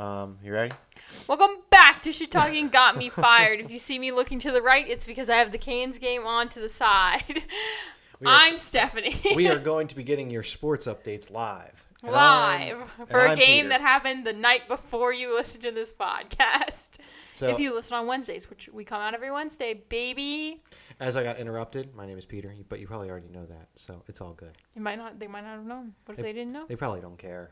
Um, you ready? Welcome back to Shit Talking Got Me Fired. If you see me looking to the right, it's because I have the Canes game on to the side. Are- I'm Stephanie. we are going to be getting your sports updates live. And live I'm- for a I'm game Peter. that happened the night before you listen to this podcast. So, if you listen on Wednesdays, which we come out every Wednesday, baby. as I got interrupted, my name is Peter, but you probably already know that, so it's all good. You might not. They might not have known. What if If- they didn't know? They probably don't care.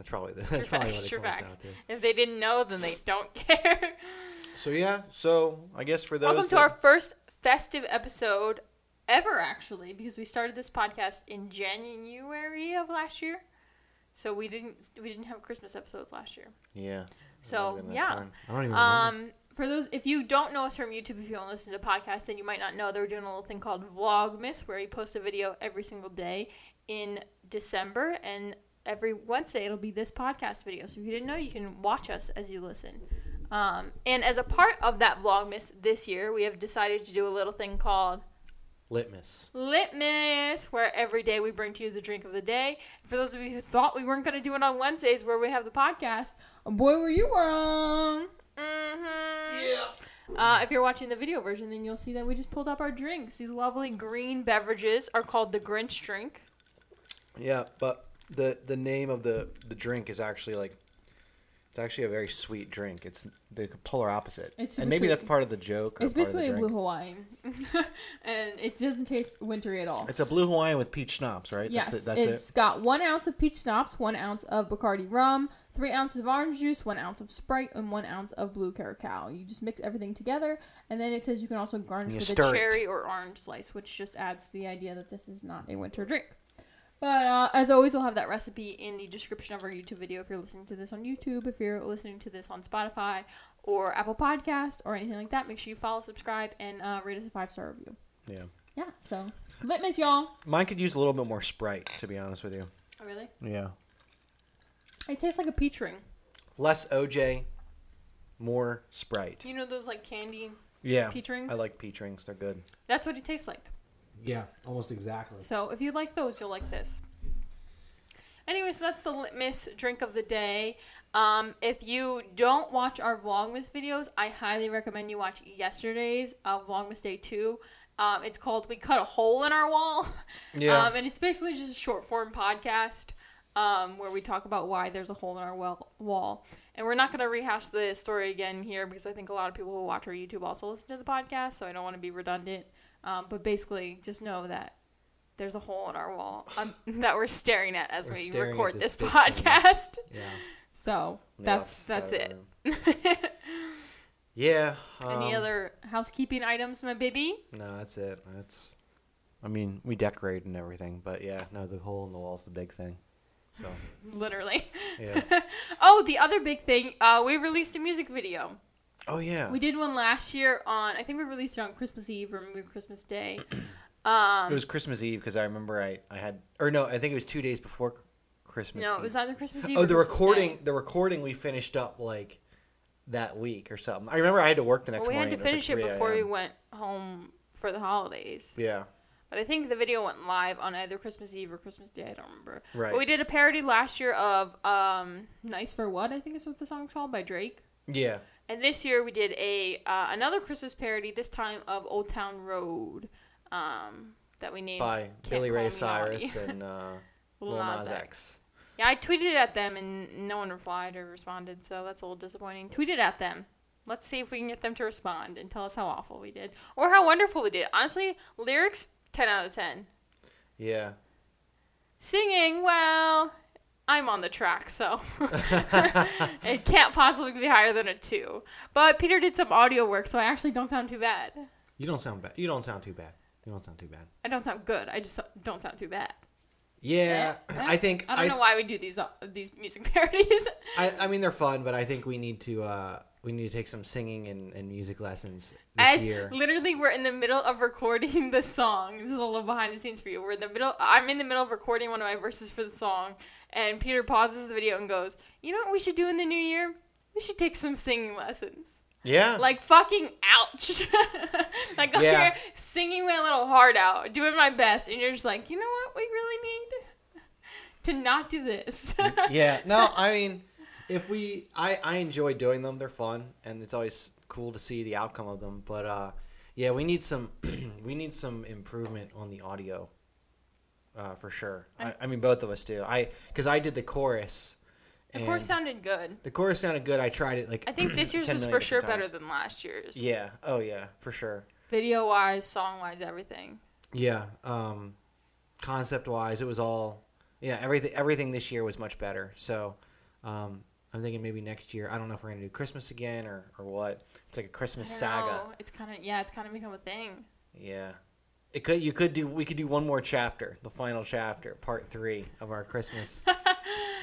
That's probably the, True that's probably facts. what it comes facts. down If they didn't know, then they don't care. So yeah, so I guess for those Welcome to that- our first festive episode ever, actually, because we started this podcast in January of last year. So we didn't we didn't have Christmas episodes last year. yeah. So, Might have been that yeah. time. I don't even remember. Um, for those if you don't know us from YouTube, if you don't listen to podcasts, then you might not know that we're doing a little thing called Vlogmas, where we post a video every single day in December, and every Wednesday it'll be this podcast video. So if you didn't know, you can watch us as you listen. Um, and as a part of that Vlogmas this year, we have decided to do a little thing called Litmas. Litmas, where every day we bring to you the drink of the day. For those of you who thought we weren't going to do it on Wednesdays, where we have the podcast, boy, were you wrong. Mm-hmm. Yeah. Uh, if you're watching the video version, then you'll see that we just pulled up our drinks. These lovely green beverages are called the Grinch drink. Yeah, but the the name of the the drink is actually like it's actually a very sweet drink. It's the polar opposite. It's and maybe sweet. that's part of the joke. It's part of the basically a blue Hawaiian, and it doesn't taste wintry at all. It's a blue Hawaiian with peach schnapps, right? yes, that's, it, that's it's got one ounce of peach schnapps, one ounce of Bacardi rum, three ounces of orange juice, one ounce of Sprite, and one ounce of blue curacao. You just mix everything together, and then it says you can also garnish with a it. Cherry or orange slice, which just adds the idea that this is not a winter drink. But uh, as always, we'll have that recipe in the description of our YouTube video if you're listening to this on YouTube, if you're listening to this on Spotify or Apple Podcast or anything like that. Make sure you follow, subscribe, and uh, rate us a five star review. Yeah. Yeah, so Litmas, y'all. Mine could use a little bit more Sprite, to be honest with you. Oh, really? Yeah. It tastes like a peach ring. Less OJ, more Sprite. You know those like candy Yeah. peach rings? I like peach rings. They're good. That's what it tastes like. Yeah, almost exactly. So if you like those, you'll like this. Anyway, so that's the Litmas drink of the day. Um, if you don't watch our Vlogmas videos, I highly recommend you watch yesterday's uh, Vlogmas Day 2. Um, it's called We Cut a Hole in Our Wall. Yeah. Um, and it's basically just a short form podcast um, where we talk about why there's a hole in our well- wall. And we're not going to rehash the story again here because I think a lot of people who watch our YouTube also listen to the podcast, so I don't want to be redundant. Um, but basically, just know that there's a hole in our wall um, that we're staring at as We're we record this this, podcast. Yeah. So Yeah, that's that's it. Yeah. Any um, other housekeeping items, my baby? No, that's it. That's. I mean, we decorate and everything, but yeah, no, the hole in the wall is the big thing. So Literally. yeah. oh, the other big thing, uh, we released a music video. Oh yeah. We did one last year on, I think we released it on Christmas Eve or maybe Christmas Day. Um, It was Christmas Eve because I remember I, I had or no I think it was two days before Christmas. no, Eve. it was either Christmas Eve Oh, or the Christmas recording Day. the recording we finished up like that week or something. I remember I had to work the next Well, we had morning. to was, like, finish it before we went home for the holidays. Yeah. But I think the video went live on either Christmas Eve or Christmas Day. I don't remember. Right. But we did a parody last year of um, "Nice for What" I think is what the song's called by Drake. Yeah. And this year we did a uh, another Christmas parody. This time of "Old Town Road," um, that we named By Can't Billy Ray Cyrus and uh, Lil Nas Nas X. X. Yeah, I tweeted at them and no one replied or responded, so that's a little disappointing. Tweeted at them. Let's see if we can get them to respond and tell us how awful we did or how wonderful we did. Honestly, lyrics 10 out of 10. Yeah. Singing, well, I'm on the track, so it can't possibly be higher than a 2. But Peter did some audio work, so I actually don't sound too bad. You don't sound bad. You don't sound too bad. You don't sound too bad. I don't sound good. I just don't sound too bad. Yeah, Eh, I think I don't know th- why we do these uh, these music parodies. I, I mean they're fun, but I think we need to uh, we need to take some singing and, and music lessons this As year. literally, we're in the middle of recording the song. This is a little behind the scenes for you. We're in the middle. I'm in the middle of recording one of my verses for the song, and Peter pauses the video and goes, "You know what we should do in the new year? We should take some singing lessons." Yeah. Like fucking ouch! like I'm Yeah. here singing my little heart out, doing my best, and you're just like, you know what? We really need to not do this. yeah. No, I mean, if we, I, I enjoy doing them. They're fun, and it's always cool to see the outcome of them. But uh, yeah, we need some, we need some improvement on the audio, uh, for sure. I, I mean, both of us do. I because I did the chorus. The chorus sounded good. The chorus sounded good. I tried it like I think this year's was for sure different better than last year's. Yeah. Oh yeah, for sure. Video wise, song wise, everything. Yeah. Um, concept wise, it was all yeah. Everything everything this year was much better. So, um, I'm thinking maybe next year. I don't know if we're gonna do Christmas again or or what. It's like a Christmas saga. know. It's kind of yeah. It's kind of become a thing. Yeah. It could you could do we could do one more chapter, the final chapter, part three of our Christmas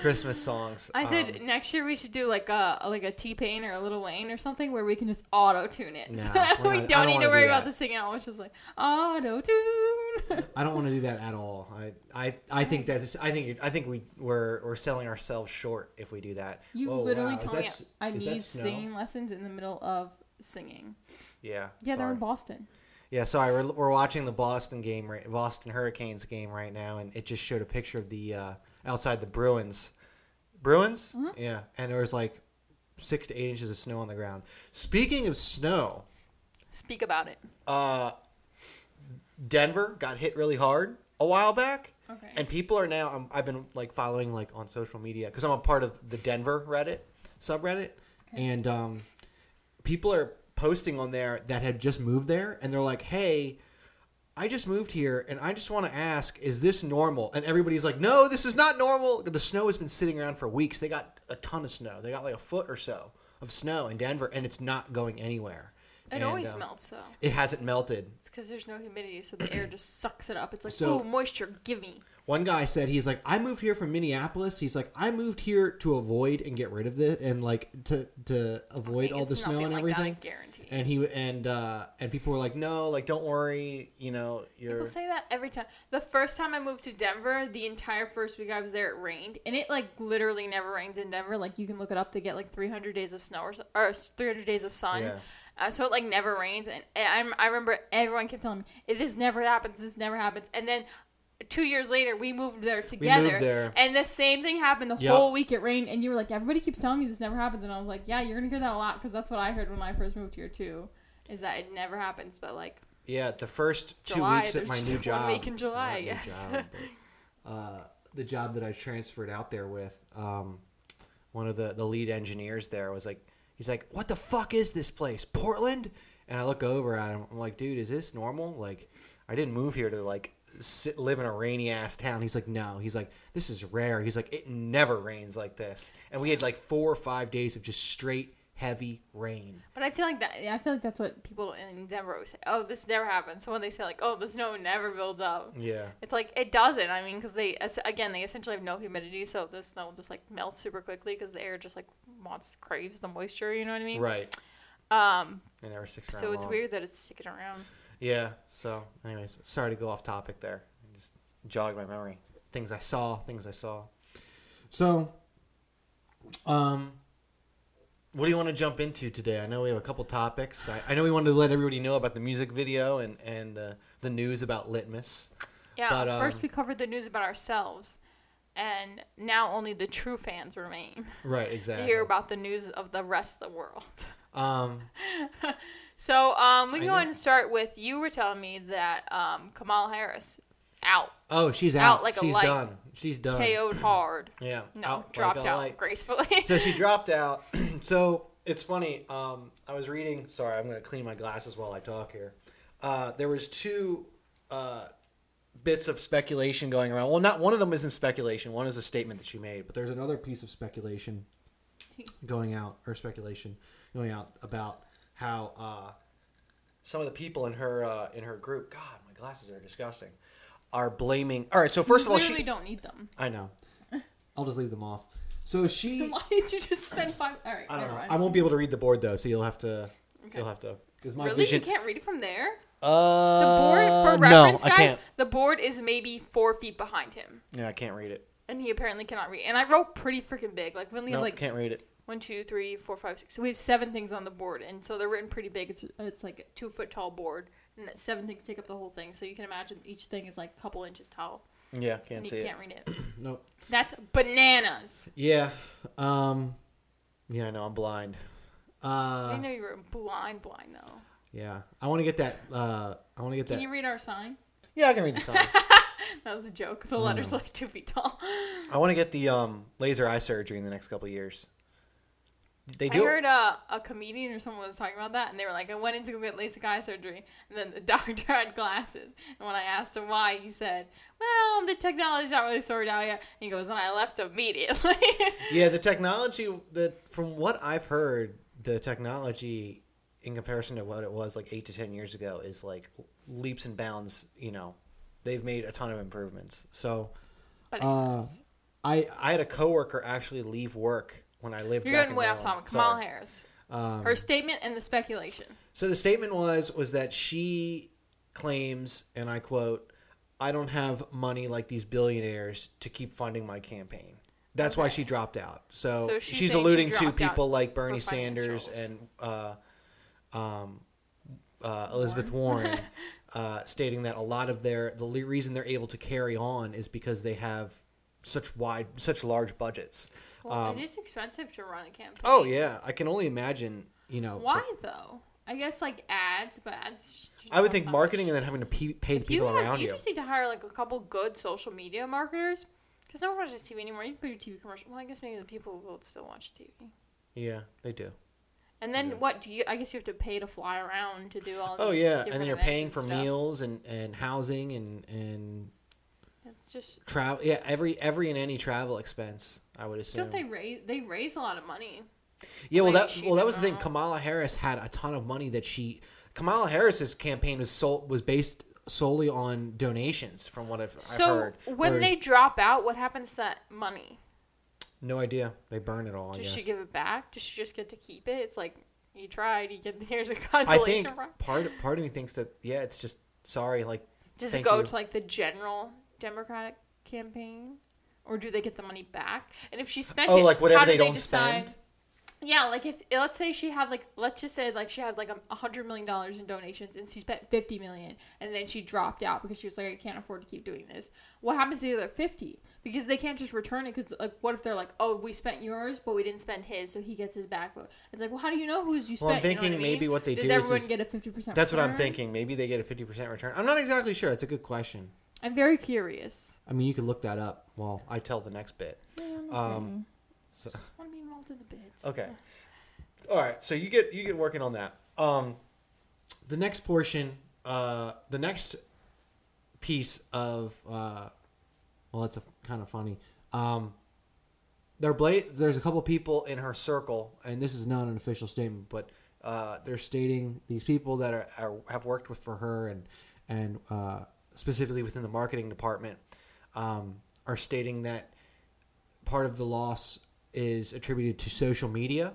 Christmas songs. I said Um, next year we should do like a like a T Pain or a Lil Wayne or something where we can just auto tune it. Nah, so that we're not- don't don't need wanna worry do about the singing. It's just like auto tune. I don't want to do that at all. I, I I think that is, I think I think we we're we're selling ourselves short if we do that. You Oh, literally wow. Told me I need singing lessons in the middle of singing. Yeah. Yeah, they're in Boston. Yeah, sorry. We're, we're watching the Boston game, right, Boston Hurricanes game right now, and it just showed a picture of the uh, outside the Bruins. Bruins, yeah, and there was like six to eight inches of snow on the ground. Speaking of snow, Speak about it. uh, Denver got hit really hard a while back, Okay. and people are now. Um, I've been like following like on social media because I'm a part of the Denver Reddit subreddit, and um, people are posting on there that had just moved there, and they're like, "Hey." I just moved here and I just want to ask, is this normal? And everybody's like, no, this is not normal. The snow has been sitting around for weeks. They got a ton of snow. They got like a foot or so of snow in Denver and it's not going anywhere. It And, always um, melts though. It hasn't melted. It's because there's no humidity, so the air just sucks it up. It's like, So- ooh, moisture, give me. One guy said he's like, I moved here from Minneapolis. He's like, I moved here to avoid and get rid of this and like to to avoid all the snow nothing and like that, I everything. guarantee. And he and uh And people were like, no, like, don't worry. You know, you're. People say that every time. The first time I moved to Denver, the entire first week I was there, it rained, and it like literally never rains in Denver. Like you can look it up to get like 300 days of snow or, or 300 days of sun. Yeah. Uh, so it like never rains, and I, I remember everyone kept telling me, this never happens. This never happens." And then two years later, we moved there together, there. and the same thing happened. The Yep. whole Week it rained, and you were like, everybody keeps telling me this never happens, and I was like, yeah, you're gonna hear that a lot because that's what I heard when I first moved here too. is that it never happens. But like Yeah, the first two July, weeks at my new one job. week in July, yes. job, but, uh, the job that I transferred out there with, um, one of the, the lead engineers there was like, he's like, "What the fuck is this place, Portland?" And I look over at him. I'm like, "Dude, is this normal? Like, I didn't move here to like sit, live in a rainy ass town." He's like, "No." He's like, "This is rare." He's like, "It never rains like this." And we had like four or five days of just straight heavy rain. But I feel like that. Yeah, I feel like that's what people in Denver always say. Oh, this never happens. So when they say like, "Oh, the snow never builds up," Yeah. it's like it doesn't. I mean, because they again they essentially have no humidity, so the snow just like melts super quickly because the air just like wants craves the moisture. You know what I mean? Right. Um. It never sticks around. So it's long. weird that it's sticking around. Yeah. So, anyways, sorry to go off topic there. Just jog my memory. Things I saw. Things I saw. so Um, what do you want to jump into today? I know we have a couple topics. I, I know we wanted to let everybody know about the music video and and uh, the news about Litmas. Yeah. But, um, first we covered the news about ourselves, and now only the true fans remain Right. Exactly. to hear about the news of the rest of the world. Um. So um, we I can go know. ahead and start with you were telling me that um, Kamala Harris out, Oh, she's Out out. like a light. done. She's done. KO'd hard. Yeah. No, out dropped a out light. gracefully. so she dropped out. so it's funny. Um, I was reading. Sorry, I'm going to clean my glasses while I talk here. Uh, there was two uh, bits of speculation going around. Well, not one of them isn't speculation. One is a statement that she made. But there's another piece of speculation going out or speculation going out about how uh, some of the people in her uh, in her group. God, my glasses are disgusting. Are blaming. All right. So first you of all, literally she. don't need them. I know. I'll just leave them off. So she Why did you just spend five? All right, I don't never know. mind. I won't be able to read the board though, so you'll have to. Okay. You'll have to. because my really, vision- you can't read it from there. Uh, The board, for no, reference, I guys, can't. the board is maybe four feet behind him, Yeah, I can't read it. and he apparently cannot read. And I wrote pretty freaking big. Like we only No, like can't read it. One, two, three, four, five, six. So we have seven things on the board, and so they're written pretty big. It's it's like a two foot tall board, and that seven things take up the whole thing. So you can imagine each thing is like a couple inches tall, Yeah, can't you see it. can't read it. nope. That's bananas. Yeah. Um Yeah, I know. I'm blind. I Uh, didn't know you were blind, blind though. yeah. I want to get that. Uh, I want to get that. Can you read our sign? yeah, I can read the sign. That was a joke. The letter's like two feet tall. I want to get the um, laser eye surgery in the next couple of years. They I heard uh, a comedian or someone was talking about that, and they were like, I went in to go get LASIK eye surgery, and then the doctor had glasses. And when I asked him why, he said, Well, the technology's not really sorted out yet. And he goes, And I left immediately. Yeah, the technology. The from what I've heard, the technology in comparison to what it was like eight to ten years ago is like leaps and bounds. You know, they've made a ton of improvements. So but Uh, I I had a coworker actually leave work when I lived. you're in way off topic. Kamala Sorry. Harris. Um, Her statement and the speculation. So the statement was was that she claims, and I quote, "I don't have money like these billionaires to keep funding my campaign." That's why she dropped out. So, So she's she's saying she alluding to people like Bernie Sanders and uh, um, uh, Elizabeth Warren, uh, stating that a lot of their the reason they're able to carry on is because they have such wide, such large budgets. Um, it is expensive to run a campaign. Oh yeah, I can only imagine. You know, Why though? I guess like ads, but ads. I would think marketing much. and then having to pay the If you people have- around you you. just need to hire like a couple good social media marketers because no one watches TV anymore. You can put your TV commercial. Well, I guess maybe the people will still watch TV. Yeah, they do. And then Yeah. what do you? I guess you have to pay to fly around to do all. Oh yeah, and then you're paying for stuff. meals and, and housing and and It's just travel. Yeah, every every and any travel expense. I would assume. don't they raise? They raise a lot of money. yeah, well that well that was the thing. Kamala Harris had a ton of money that she. Kamala Harris's campaign was sol- was based solely on donations, from what I've, I've heard. So when Whereas- they drop out, what happens to that money? no idea, they burn it all. Does she give it back? Does she just get to keep it? It's like you tried. You get here's a consolation I think prize. part part of me thinks that yeah, it's just sorry, like Does it go you. to like the general Democratic campaign, or do they get the money back? And if she spent Oh, it, like whatever how do they don't decide? spend? Yeah, like if let's say she had like let's just say like she had like a hundred million dollars in donations and she spent fifty million and then she dropped out because she was like I can't afford to keep doing this. What happens to the other fifty? Because they can't just return it because like what if they're like oh we spent yours but we didn't spend his so he gets his back. But it's like well how do you know whose you spent? Well, I'm You know what thinking I mean? maybe what they Does do is- everyone is- get a fifty percent? That's what I'm thinking. Maybe they get a fifty percent return. I'm not exactly sure. It's a good question. I'm very curious. I mean, you can look that up while I tell the next bit. Um, so, I want to be involved in the bids. okay. All right. So you get you get working on that. Um, the next portion, uh, the next piece of, uh, well, it's a, kind of funny. Um, they're bla- There's a couple people in her circle, and this is not an official statement, but uh, they're stating these people that are, are have worked with for her and and uh, specifically within the marketing department um, are stating that part of the loss is attributed to social media.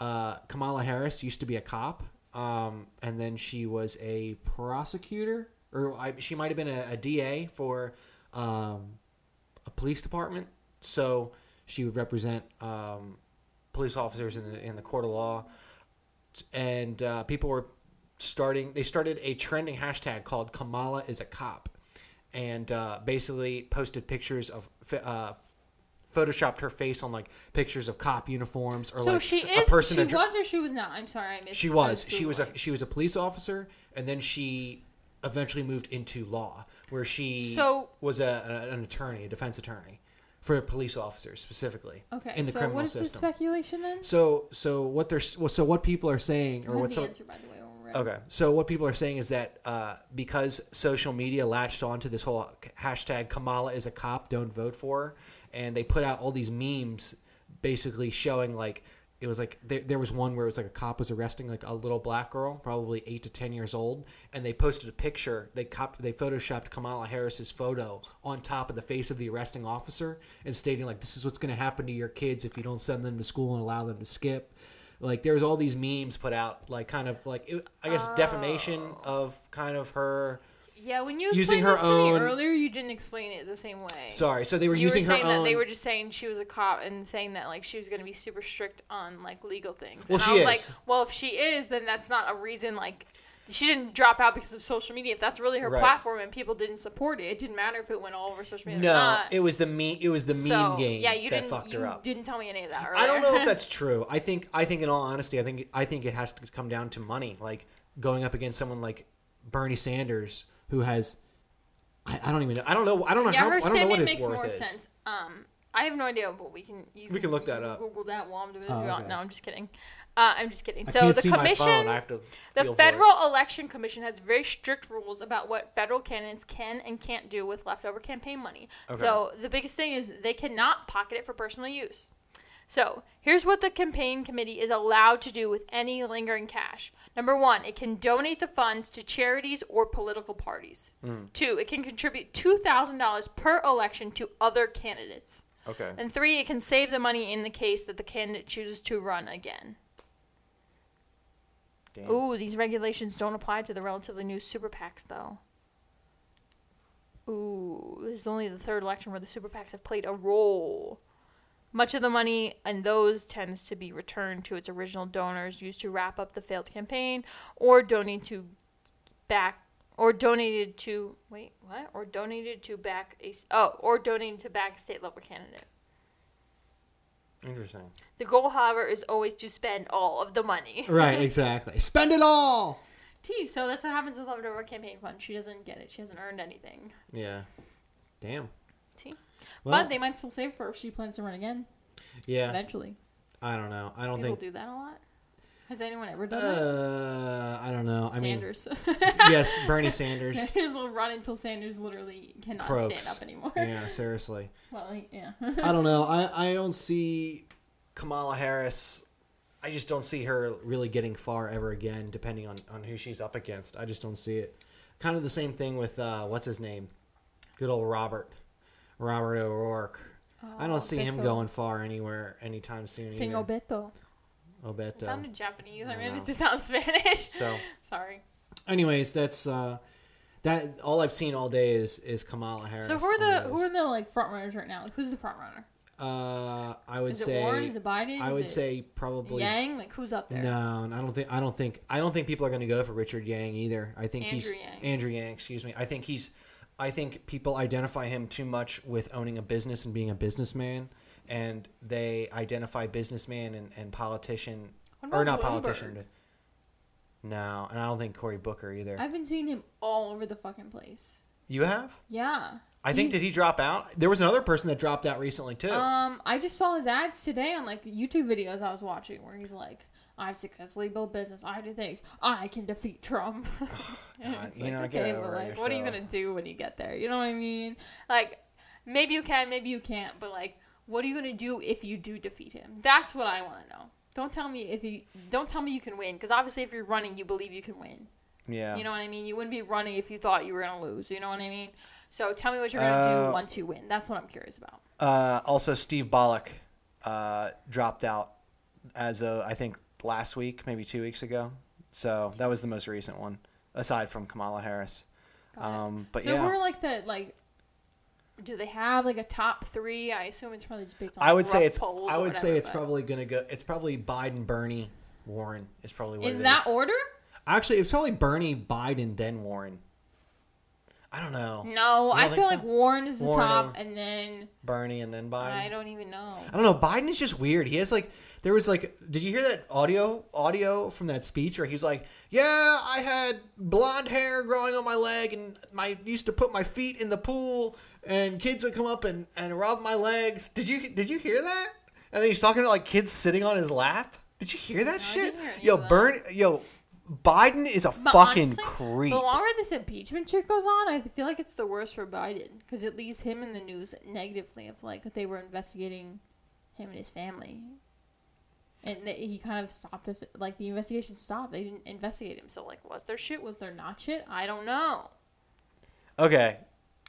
Uh, Kamala Harris used to be a cop, um, and then she was a prosecutor, or I, she might have been a, a DA for um, a police department. So she would represent um, police officers in the in the court of law, and uh, people were starting. They started a trending hashtag called Kamala is a cop, and uh, basically posted pictures of. Uh, photoshopped her face on like pictures of cop uniforms or So like she a person she dr- was or she was not. I'm sorry, I missed. she was she was a she was a police officer and then she eventually moved into law where she So- was a, an attorney a defense attorney for police officers specifically Okay, in the so criminal what is the system speculation then? so so what they're well, so what people are saying or what the answer by the way. When. Okay. So what people are saying is that uh, because social media latched onto this whole hashtag Kamala is a cop, don't vote for her, and they put out all these memes basically showing like it was like there, there was one where it was like a cop was arresting like a little black girl, probably eight to ten years old, and they posted a picture. They cop they photoshopped Kamala Harris's photo on top of the face of the arresting officer and stating like this is what's going to happen to your kids if you don't send them to school and allow them to skip. Like there was all these memes put out, like kind of like it, I guess oh. defamation of kind of her. Yeah, when you using explained her this to own- me earlier, you didn't explain it the same way. Sorry, so they were you using were her own. that they were just saying she was a cop and saying that like she was going to be super strict on like legal things. Well, and she I was is. like, well, if she is, then that's not a reason like she didn't drop out because of social media. If that's really her Right. platform and people didn't support it, it didn't matter if it went all over social media. or No, not. it was the meme. It was the meme So, game Yeah, you that didn't. fucked you her up. didn't tell me any of that. I don't know if that's true. I think I think in all honesty, I think I think it has to come down to money. Like going up against someone like Bernie Sanders, who has I, I don't even know. I don't know. I don't know yeah, how. I don't know what makes worth more is. sense. Um, I have no idea, but we can. You We can look that up. Google that while I'm doing this. Oh, if you want. okay. No, I'm just kidding. Uh, I'm just kidding. I so can't the see commission, my phone. I have to. the feel for it. Federal Election Commission has very strict rules about what federal candidates can and can't do with leftover campaign money. Okay. So the biggest thing is they cannot pocket it for personal use. So here's what the campaign committee is allowed to do with any lingering cash. Number one, it can donate the funds to charities or political parties. Two, it can contribute $2,000 per election to other candidates. Okay. And three, it can save the money in the case that the candidate chooses to run again. Damn. Ooh, these regulations don't apply to the relatively new super PACs, though. Ooh, this is only the third election where the super PACs have played a role. Much of the money and those tends to be returned to its original donors, used to wrap up the failed campaign, or donated to back, or donated to wait what, or donated to back a oh, or donated to back a state level candidate. Interesting. The goal, however, is always to spend all of the money. Right. Exactly. Spend it all. T. So that's what happens with leftover campaign fund. She doesn't get it. She hasn't earned anything. Yeah. Damn. T. Well, but they might still save her if she plans to run again yeah. eventually. I don't know. I don't People think. People do that a lot. Has anyone ever done uh, that? I. I mean, Sanders. yes, Bernie Sanders. Sanders will run until Sanders literally cannot Croaks. stand up anymore. Yeah, seriously. Well, yeah. I don't know. I, I don't see Kamala Harris. I just don't see her really getting far ever again, depending on, on who she's up against. I just don't see it. Kind of the same thing with uh, what's his name, good old Robert, Robert O'Rourke. I Oh, don't see him going far anywhere anytime soon. Senor either. Beto. It Obeto. sounded Japanese. I I meant know. it to sound Spanish. So, Sorry. anyways, that's uh, that. All I've seen all day is is Kamala Harris. So who are the who are the like front runners right now? Like, who's the front runner? Uh, I would Is say it Warren? Is it Biden? I Is would it say probably Yang. Like who's up there? No, I don't think I don't think I don't think people are going to go for Richard Yang either. I think he's Andrew Yang. Andrew Yang. Excuse me. I think he's. I think people identify him too much with owning a business and being a businessman, and they identify businessman and, and politician or not politician. Bloomberg? No, and I don't think Cory Booker either. I've been seeing him all over the fucking place. you have? Yeah. I think did he drop out? There was another person that dropped out recently too. Um, I just saw his ads today on like YouTube videos I was watching where he's like, "I've successfully built business. I do things. I can defeat Trump." and God, it's like, know, okay, but like, yourself. what are you gonna do when you get there? You know what I mean? Like, maybe you can, maybe you can't, but like, what are you gonna do if you do defeat him? That's what I want to know. Don't tell me if you don't tell me you can win because obviously if you're running, you believe you can win. yeah. You know what I mean? You wouldn't be running if you thought you were gonna lose. You know what I mean? So tell me what you're gonna Uh, do once you win. That's what I'm curious about. Uh, also, Steve Bullock uh, dropped out as of, I think last week, maybe two weeks ago. So that was the most recent one, aside from Kamala Harris. Got it. Um, but So yeah, we're like the like. Do they have like a top three? I assume it's probably just based on. I would say it's. I would say it's but- probably gonna go. It's probably Biden, Bernie, Warren is probably what in is. that order. Actually, it's probably Bernie, Biden, then Warren. I don't know. No, I don't feel think like? Warren is the Warren top, and- and then Bernie and then Biden. I don't even know. I don't know. Biden is just weird. He has like there was like did you hear that audio audio from that speech where he's like, "Yeah, I had blonde hair growing on my leg and my used to put my feet in the pool and kids would come up and and rub my legs." Did you did you hear that? And then he's talking about like kids sitting on his lap. Did you hear that I shit? hear Yo. Burn yo Biden is a But fucking honestly, creep. The longer this impeachment shit goes on, I feel like it's the worst for Biden because it leaves him in the news negatively of like that they were investigating him and his family, and he kind of stopped us. Like the investigation stopped. They didn't investigate him. So like, was there shit? Was there not shit? I don't know. Okay.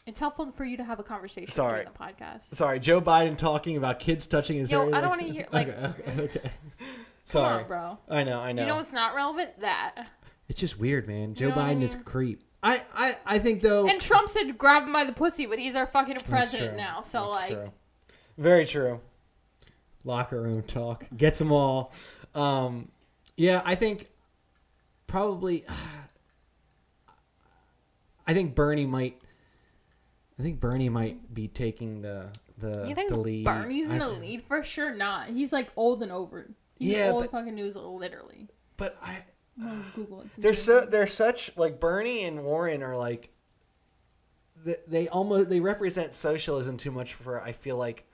It's helpful for you to have a conversation Sorry. during the podcast. Sorry, Joe Biden talking about kids touching his Yo, hair. I don't like- wanna hear- like- okay, okay, okay. Sorry, on, bro. I know, I know. You know what's not relevant? That. It's just weird, man. Joe know what I Biden is a creep. I, I, I think though. And Trump said grab him by the pussy, but he's our fucking president now. So That's like, true. very true. Locker room talk gets them all. Um, yeah, I think probably I think Bernie might. I think Bernie might be taking the the, You think the lead. Bernie's in I- the lead for sure? Not. He's like old and over. He's Yeah, old but- fucking news, literally. But I Google it. they're so they're such like Bernie and Warren are like. They, they almost they represent socialism too much for I feel like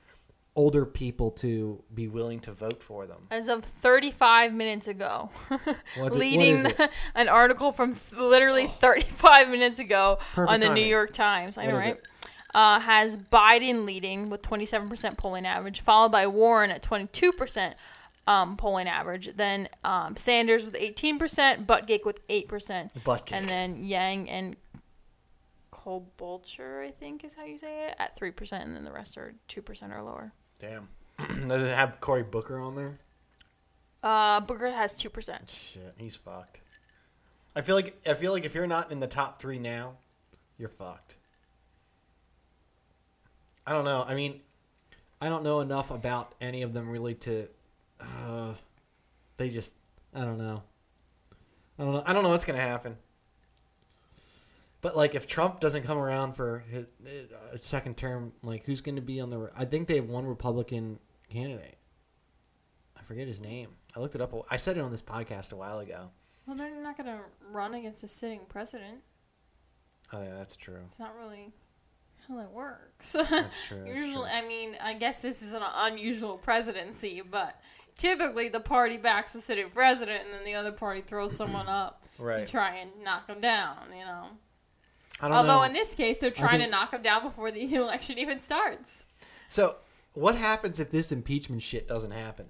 older people to be willing to vote for them. As of 35 minutes ago, What i- what leading is it? an article from literally 35 minutes ago Perfect on the New. York Times. I know, right? it? Uh, has Biden leading with 27% polling average, followed by Warren at 22% um, polling average. Then um, Sanders with 18%, Buttigieg with 8%, Butt and then Yang and Klobuchar, I think is how you say it, at 3%, and then the rest are 2% or lower. Damn. Does it have Cory Booker on there? Uh, Booker has 2%. Shit, he's fucked. I feel like I feel like if you're not in the top three now, you're fucked. I don't know. I mean, I don't know enough about any of them really to. Uh, they just. I don't know. I don't know. I don't know what's gonna happen. But like, if Trump doesn't come around for his uh, second term, like, who's going to be on the? I think they have one Republican candidate. I forget his name. I looked it up. I said it on this podcast a while ago. Well, they're not gonna run against a sitting president. Oh yeah, that's true. It's not really how that works. That's true. That's true. Usually, I mean, I guess this is an unusual presidency, but typically the party backs the sitting president, and then the other party throws someone up to try and knock them down. You know. I don't Although know. in this case, they're trying think- to knock him down before the election even starts. so, what happens if this impeachment shit doesn't happen?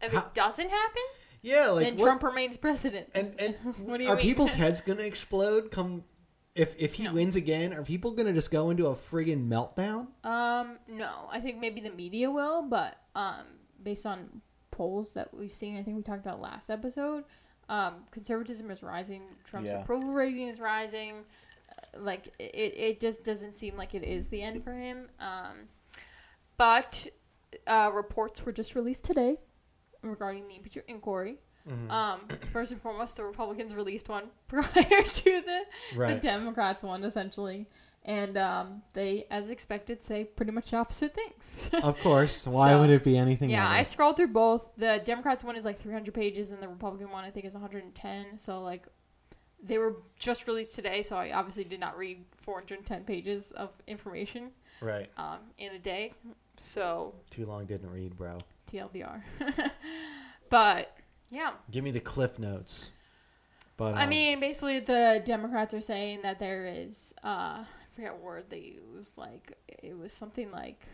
If How- it doesn't happen, Yeah, like then what- Trump remains president. and and What do you are people's heads gonna explode? Come if if he No. wins again, are people gonna just go into a friggin' meltdown? Um, no, I think maybe the media will, but um, based on polls that we've seen, I think we talked about last episode, um, conservatism is rising. Trump's Yeah. approval rating is rising. Uh, like it, it just doesn't seem like it is the end for him. Um, but uh, reports were just released today regarding the impeachment inquiry. Mm-hmm. Um, first and foremost, the Republicans released one prior to the Right. the Democrats one essentially, and um, they, as expected, say pretty much opposite things. Of course. Why So, would it be anything? yeah, I scrolled through both. The Democrats one is like 300 pages, and the Republican one I think is 110. So like, they were just released today, so I obviously did not read 410 pages of information right. um, in a day. So Too long didn't read, bro. TLDR. but yeah, Give me the cliff notes. But I um, mean, basically, the Democrats are saying that there is, uh, I forget what word they used. Like, it was something like,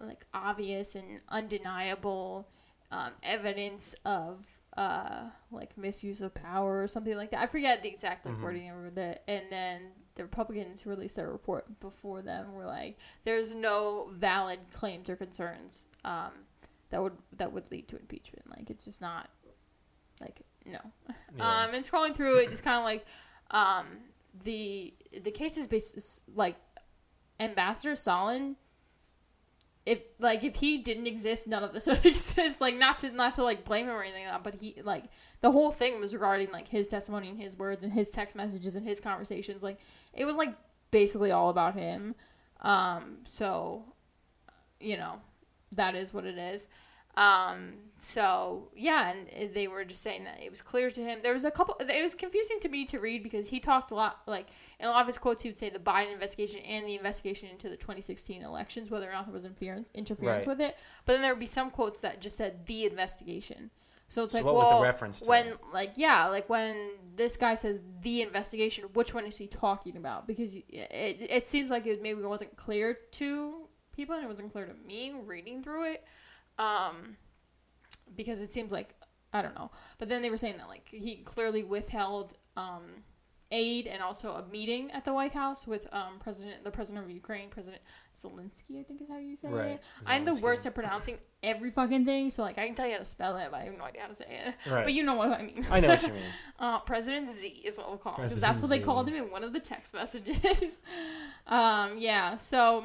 like obvious and undeniable um, evidence of, uh, like misuse of power or something like that. I forget the exact Mhm. wording of it. And then the Republicans released their report before them. Were like, there's no valid claims or concerns um, that would that would lead to impeachment. Like, it's just not. Like no, yeah. um, and scrolling through it, it's kind of like um, the the case is based like Ambassador Sondland. If like if he didn't exist, none of this would exist. Like not to not to like blame him or anything like that, but he like the whole thing was regarding like his testimony and his words and his text messages and his conversations. Like it was like basically all about him. Um, so you know that is what it is. Um, so yeah, and they were just saying that it was clear to him. There was a couple. It was confusing to me to read because he talked a lot. Like in a lot of his quotes, he would say the Biden investigation and the investigation into the 2016 elections, whether or not there was interference interference Right. with it. But then there would be some quotes that just said the investigation. So it's So like, what was the reference to? when like yeah, like when this guy says the investigation, which one is he talking about? Because it it seems like it maybe wasn't clear to people, and it wasn't clear to me reading through it. Um, because it seems like I don't know. But then they were saying that like he clearly withheld um aid and also a meeting at the White House with um president the president of Ukraine, President Zelensky, I think is how you say Right, it. I'm the worst at pronouncing every fucking thing, so like I can tell you how to spell it, but I have no idea how to say it. Right. But you know what I mean. I know what you mean. Uh, President Z is what we'll call him because that's what they Z. called him in one of the text messages. um, yeah. So,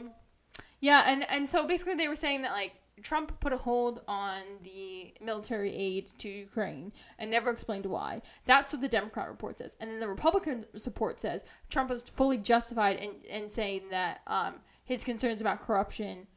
yeah, and and so basically they were saying that like Trump put a hold on the military aid to Ukraine and never explained why. That's what the Democrat report says. And then the Republican support says Trump was fully justified in, in saying that um, his concerns about corruption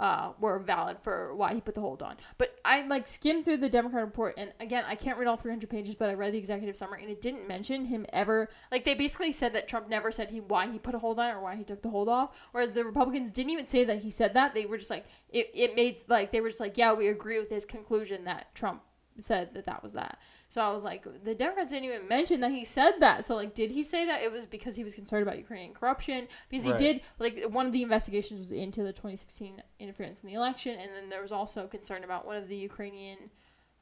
uh, were valid for why he put the hold on. But I like skimmed through the Democrat report, and again, I can't read all 300 pages, but I read the executive summary, and it didn't mention him ever. Like they basically said that Trump never said he why he put a hold on or why he took the hold off. Whereas the Republicans didn't even say that he said that. They were just like it. It made like they were just like yeah, we agree with his conclusion that Trump said that that was that. So I was like, the Democrats didn't even mention that he said that. So like, did he say that it was because he was concerned about Ukrainian corruption? Because he did like one of the investigations was into the 2016 interference in the election, and then there was also concern about one of the Ukrainian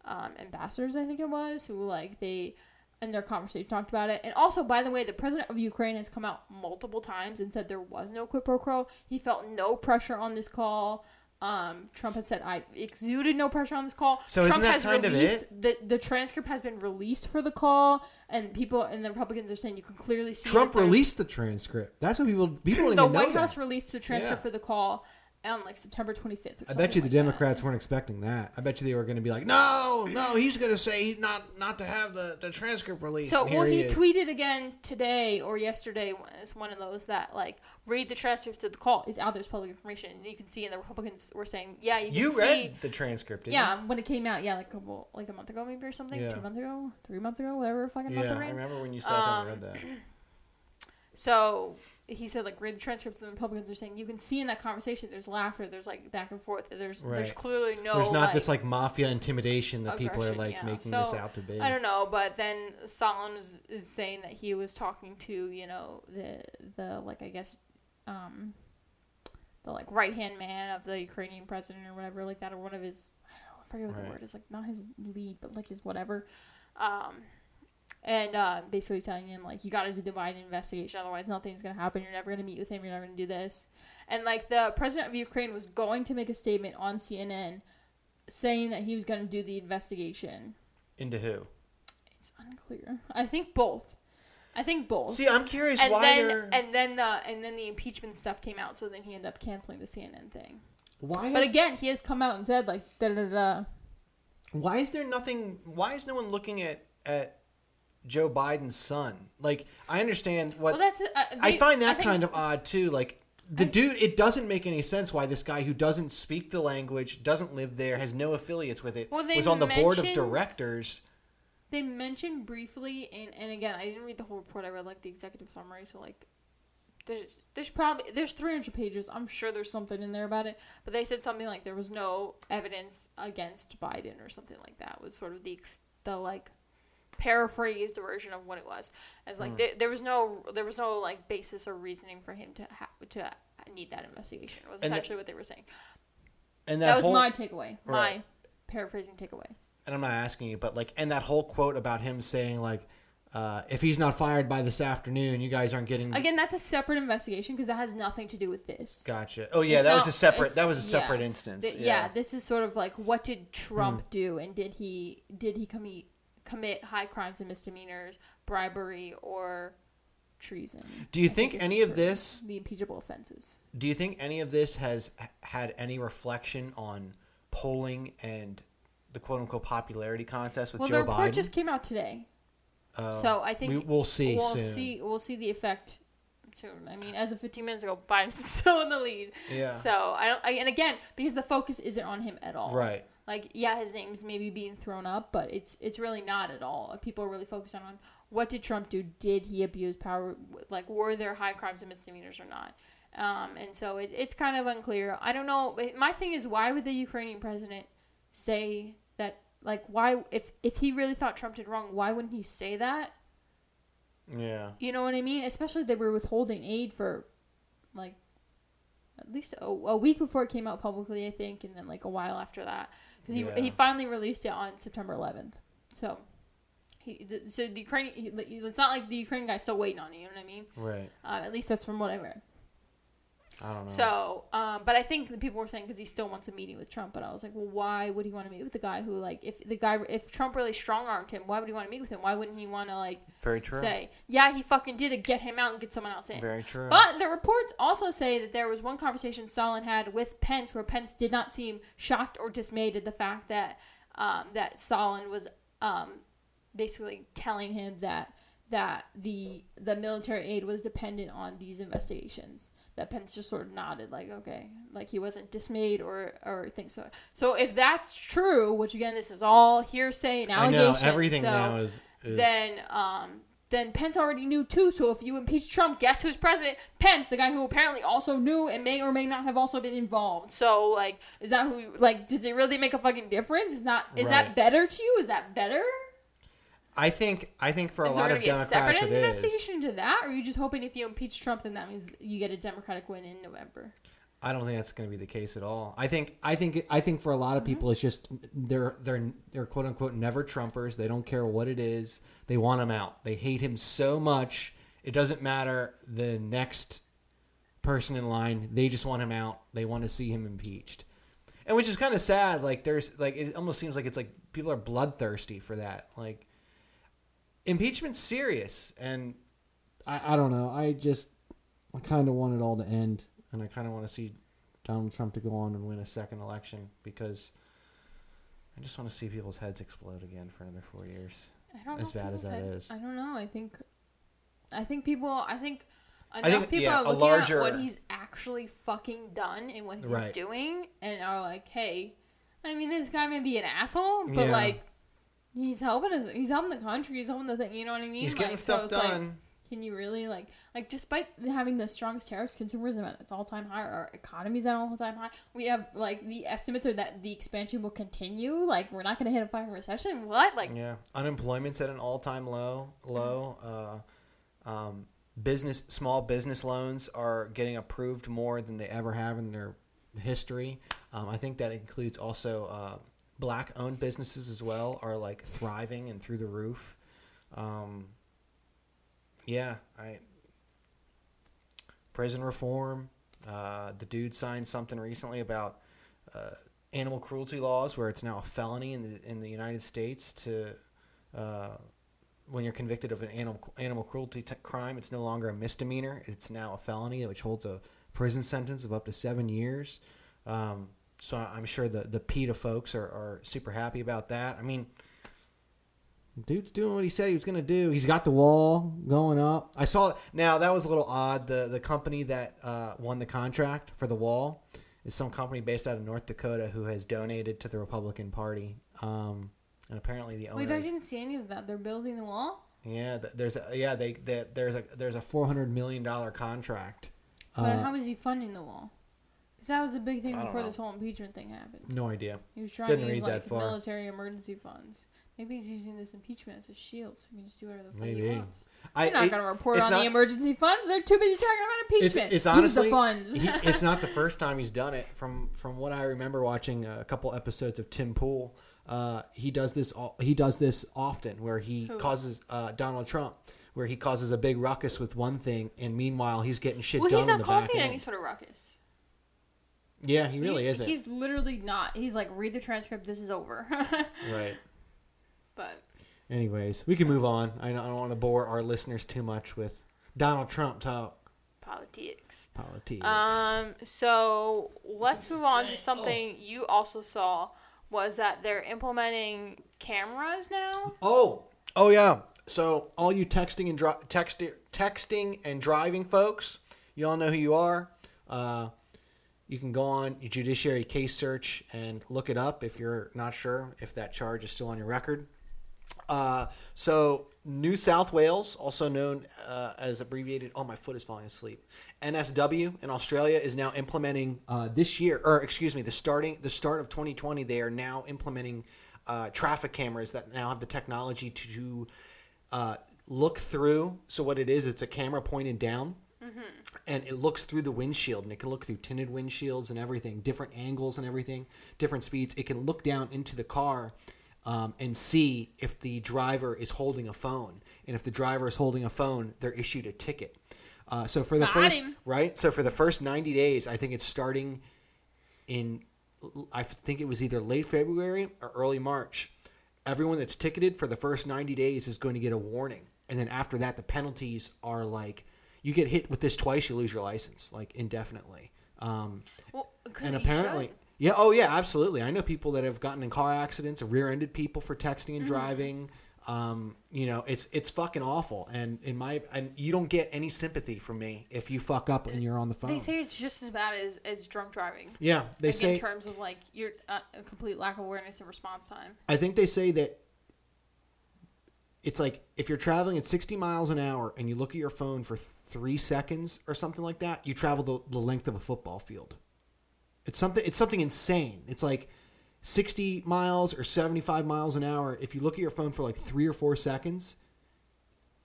um, ambassadors, I think it was, who like they in their conversation talked about it. And also, by the way, the president of Ukraine has come out multiple times and said there was no quid pro quo. He felt no pressure on this call. Um, Trump has said I exuded no pressure on this call. So isn't Trump that has kind of released the the transcript has been released for the call, and people and the Republicans are saying you can clearly see Trump that released the transcript. That's what people people don't the even know White that. House released the transcript Yeah. for the call on like September 25th. I bet you the like that. Democrats weren't expecting that. I bet you they were going to be like, "No, no, he's going to say he's not not to have the, the transcript released." So well, he is. tweeted again today or yesterday. It's one of those that like read the transcript of the call. It's out there. It's public information. And you can see, and the Republicans were saying, yeah, you can You see. read the transcript, didn't Yeah, when it came out, yeah, like a couple, like a month ago, maybe or something, Yeah. two months ago, three months ago, whatever fucking you? month Yeah, I remember when you sat down Um, and read that. So he said, like, read the transcript, and the Republicans are saying you can see in that conversation, there's laughter, there's like back and forth, there's there's clearly no. There's not like, this like mafia intimidation that people are like yeah. making So, this out to be. I don't know, but then Sondland is, is saying that he was talking to you know the the like I guess um the like right hand man of the Ukrainian president or whatever like that or one of his I don't know I forget what Right. the word is like not his lead but like his whatever um and uh, basically telling him like you got to do the Biden investigation otherwise nothing's gonna happen you're never gonna meet with him you're never gonna do this and like the president of Ukraine was going to make a statement on CNN saying that he was gonna do the investigation Into who? it's unclear. I think both. I think both. See, I'm curious and why then they're. and then the and then the impeachment stuff came out, so then he ended up canceling the CNN thing. why But has- again, he has come out and said like da da da. Why is there nothing? Why is no one looking at at Joe Biden's son? Like, I understand what Well, that's uh, I find that think- kind of odd too. Like the dude, it doesn't make any sense why this guy who doesn't speak the language, doesn't live there, has no affiliates with it, Well, was on the board of directors. They mentioned briefly, and and again, I didn't read the whole report. I read like the executive summary, so like. There's, there's probably there's 300 pages. I'm sure there's something in there about it, but they said something like there was no evidence against Biden or something like that. Was sort of the the like paraphrased version of what it was. As like hmm. there, there was no there was no like basis or reasoning for him to ha- to need that investigation. Was And essentially what they were saying. And That, that, was whole, my takeaway. My paraphrasing takeaway. And I'm not asking you, but like, and that whole quote about him saying like, uh, if he's not fired by this afternoon, you guys aren't getting. Again, that's a separate investigation because that has nothing to do with this. Gotcha. Oh yeah, It's that was a separate. That was a yeah. separate instance. Th- yeah. yeah. this is sort of like what did Trump Hmm. do, and did he did he commit commit high crimes and misdemeanors, bribery or treason? Do you I think is any of this? the impeachable offenses? Do you think any of this has had any reflection on polling and the quote unquote popularity contest with well, Joe the report Biden? just came out today, Oh, so I think we, we'll see we'll soon. see we'll see the effect soon. I mean, as of 15 minutes ago, Biden's still in the lead. Yeah. So I don't. I, and again, because the focus isn't on him at all. Right. Like, yeah, his name's maybe being thrown up, but it's it's really not at all. People are really focused on, on what did Trump do? Did he abuse power? Like, were there high crimes and misdemeanors or not? Um, and so it, it's kind of unclear. I don't know. My thing is, why would the Ukrainian president say that? Like, why if if he really thought Trump did wrong, why wouldn't he say that? Yeah. You know what I mean? Especially they were withholding aid for like at least a, a week before it came out publicly, I think, and then like a while after that because he Yeah. he finally released it on September 11th. So he so the Ukrainian he, it's not like the Ukrainian guy's still waiting on it. You know what I mean? Right. Uh, at least that's from what I read. I don't know. So, um, but I think the people were saying because he still wants a meeting with Trump. But I was like, well, why would he want to meet with the guy who, like, if the guy, if Trump really strong armed him, why would he want to meet with him? Why wouldn't he want to, like, Very true. say, yeah, he fucking did it, get him out and get someone else in? Very true. But the reports also say that there was one conversation Sondland had with Pence where Pence did not seem shocked or dismayed at the fact that um, that Sondland was um, basically telling him that that the the military aid was dependent on these investigations. That Pence just sort of nodded, like, okay, like he wasn't dismayed or or things so. So if that's true, which again, this is all hearsay and I know allegations. everything so now is. is then um then Pence already knew too. So if you impeach Trump, guess who's president? Pence, the guy who apparently also knew and may or may not have also been involved. So like, is that who? Like, does it really make a fucking difference? Is not? Is that better to you? Is that better? I think. I think for a Is lot of to be a Democrats, separate it is. investigation into that, or are you just hoping if you impeach Trump, then that means you get a Democratic win in November? I don't think that's going to be the case at all. I think I think I think for a lot of Mm-hmm. people, it's just they're they're they're quote unquote never Trumpers. They don't care what it is. They want him out. They hate him so much. It doesn't matter the next person in line. They just want him out. They want to see him impeached, and which is kind of sad. Like there's like it almost seems like it's like people are bloodthirsty for that. Like impeachment's serious, and I, I don't know. I just I kind of want it all to end. and I kind of want to see Donald Trump to go on and win a second election because I just want to see people's heads explode again for another four years. I don't As know bad as people's that heads- is. I don't know. I think, I think people. I think enough think, people yeah, are looking larger- at what he's actually fucking done and what he's Right. doing, and are like, "Hey, I mean, this guy may be an asshole, but Yeah. like, he's helping us. He's helping the country. He's helping the thing. You know what I mean? He's getting like, so stuff like, done. can you really like like despite having the strongest tariffs, consumerism at its all time high, our economy's at an all time high. We have like the estimates are that the expansion will continue. Like we're not gonna hit a fucking recession. What? Like yeah, unemployment's at an all-time low. Low. Uh, um, business, small business loans are getting approved more than they ever have in their history. Um, I think that includes also uh, black-owned businesses as well are like thriving and through the roof. Um, yeah, I prison reform. Uh, the dude signed something recently about uh, animal cruelty laws, where it's now a felony in the in the United States to uh, when you're convicted of an animal animal cruelty t- crime, it's no longer a misdemeanor. It's now a felony, which holds a prison sentence of up to seven years. Um, so I'm sure the the PETA folks are, are super happy about that. I mean, Dude's doing what he said he was gonna do. He's got the wall going up. I saw it. now that was a little odd. The the company that uh, won the contract for the wall is some company based out of North Dakota who has donated to the Republican Party. Um, and apparently the wait, I didn't see any of that. They're building the wall. Yeah, there's a, yeah they, they there's a there's a four hundred million dollar contract. But Uh, how is he funding the wall? Because that was a big thing I don't before know. this whole impeachment thing happened. No idea. He was trying Didn't to use read that like far. military emergency funds. Maybe he's using this impeachment as a shield, so he can just do whatever the fuck Maybe. he wants. I They're not it- going to report it's on not- the emergency funds. They're too busy talking about it's, impeachment. it's Use honestly the funds. he, it's not the first time he's done it. From from what I remember watching a couple episodes of Tim Pool, uh, he does this all, he does this often where he causes uh, Donald Trump where he causes a big ruckus with one thing and meanwhile he's getting shit well, done he's on not the back causing any sort of ruckus. Yeah, he really He- isn't. He's literally not. He's like, read the transcript. This is over. right. but Anyways, we can move on. I don't, I don't want to bore our listeners too much with Donald Trump talk politics. politics. Um. So let's move on to something you also saw. Was that they're implementing cameras now? Oh, oh yeah. So all you texting and dri- text- texting and driving folks, you all know who you are. Uh, you can go on your judiciary case search and look it up if you're not sure if that charge is still on your record. Uh, so New South Wales, also known uh, as abbreviated, oh my foot is falling asleep. NSW in Australia is now implementing uh, this year, or excuse me, the starting the start of 2020. They are now implementing uh, traffic cameras that now have the technology to uh, look through. So what it is, it's a camera pointed down and it looks through the windshield and it can look through tinted windshields and everything different angles and everything different speeds. It can look down into the car um, and see if the driver is holding a phone. And if the driver is holding a phone they're issued a ticket. Uh, so for the Got first him. right, so for the first ninety days, I think it's starting in, I think it was either late February or early March. Everyone that's ticketed for the first ninety days is going to get a warning, and then after that, the penalties are like you get hit with this twice, you lose your license like indefinitely. Um, Well, and apparently, yeah, oh yeah, absolutely. I know people that have gotten in car accidents, rear-ended people for texting Mm-hmm. and driving. Um, you know, it's it's fucking awful. And in my and you don't get any sympathy from me if you fuck up and you're on the phone. They say it's just as bad as, as drunk driving. yeah, they like say. in terms of like your uh, complete lack of awareness and response time. I think they say that it's like if you're traveling at 60 miles an hour and you look at your phone for three seconds or something like that, you travel the, the length of a football field. It's something. It's something insane. It's like 60 miles or 75 miles an hour. If you look at your phone for like three or four seconds,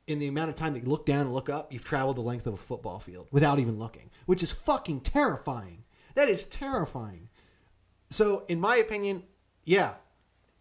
in the amount of time that you look down and look up, you've traveled the length of a football field without even looking, which is fucking terrifying. That is terrifying. So, in my opinion, yeah,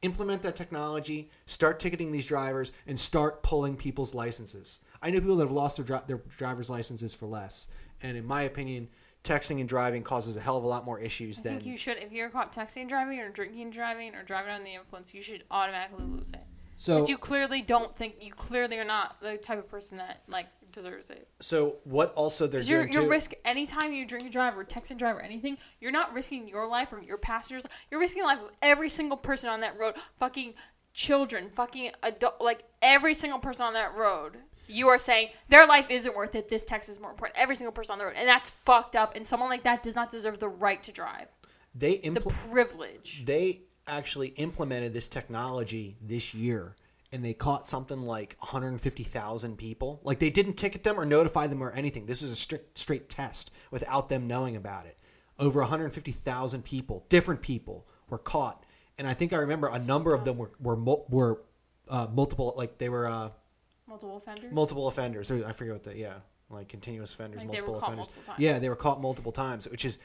implement that technology, start ticketing these drivers, and start pulling people's licenses. I know people that have lost their, dri- their driver's licenses for less, and in my opinion, texting and driving causes a hell of a lot more issues I than think you should, if you're caught texting driving or drinking driving or driving under the influence, you should automatically lose it. so. Because you clearly don't think, you clearly are not the type of person that like deserves it. So what also they're 'Cause you're, you're too? risk anytime you drink and drive or text and drive or anything, you're not risking your life or your passengers. You're risking the life of every single person on that road. Fucking children, fucking adult, like every single person on that road. You are saying their life isn't worth it. This text is more important. Every single person on the road, and that's fucked up. And someone like that does not deserve the right to drive. they The privilege. they actually implemented this technology this year and they caught something like 150,000 people. Like they didn't ticket them or notify them or anything. This was a strict straight test without them knowing about it. Over 150,000 people, different people were caught. And I think I remember a number of them were were were uh, multiple like they were uh, Multiple offenders. multiple offenders. I forget what the yeah, like continuous offenders, Like they were multiple caught offenders. multiple times. Yeah, they were caught multiple times, which is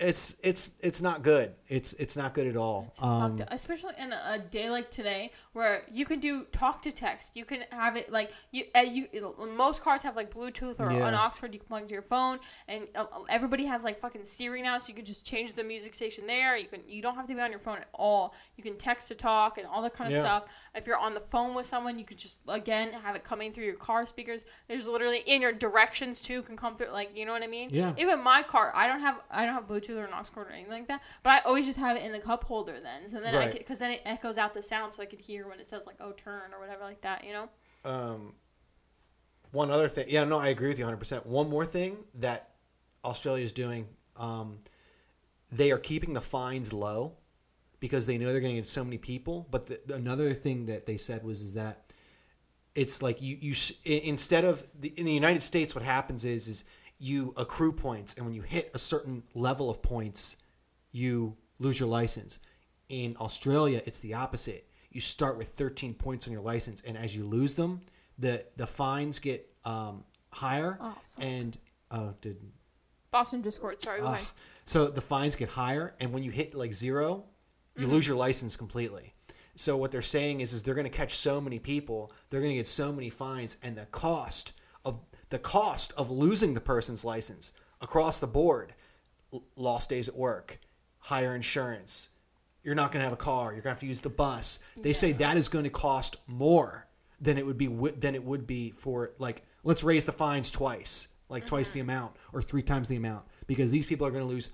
it's it's it's not good. It's it's not good at all. Um, up, especially in a, day like today where you can do talk to text you can have it like you uh, you most cars have like bluetooth or Yeah. an aux cord you can plug into your phone and uh, everybody has like fucking siri now so you can just change the music station there you can you don't have to be on your phone at all you can text to talk and all that kind of Yeah. stuff if you're on the phone with someone you could just again have it coming through your car speakers there's literally in your directions too can come through like you know what i mean Yeah. even my car i don't have i don't have bluetooth or an aux cord or anything like that but i always just have it in the cup holder then so then i because then it echoes out the sound so i could hear when it says like oh turn or whatever like that you know um, one other thing. Yeah, no, I agree with you 100%. One more thing that Australia is doing, um, they are keeping the fines low because they know they're going to get so many people. But the, another thing that they said was is that it's like you you instead of the, in the United States, what happens is is you accrue points, and when you hit a certain level of points, you lose your license. In Australia, it's the opposite. You start with 13 points on your license, and as you lose them, the the fines get um, higher. Oh, and oh, did boston discord sorry ahead so the fines get higher, and when you hit like zero, you mm-hmm. lose your license completely. So what they're saying is, is they're going to catch so many people, they're going to get so many fines, and the cost of the cost of losing the person's license across the board, l- lost days at work, higher insurance. You're not going to have a car. You're going to have to use the bus. They say that is going to cost more than it would be wi- than it would be for like let's raise the fines twice, like twice the mm-hmm. amount or three times the amount, because these people are going to lose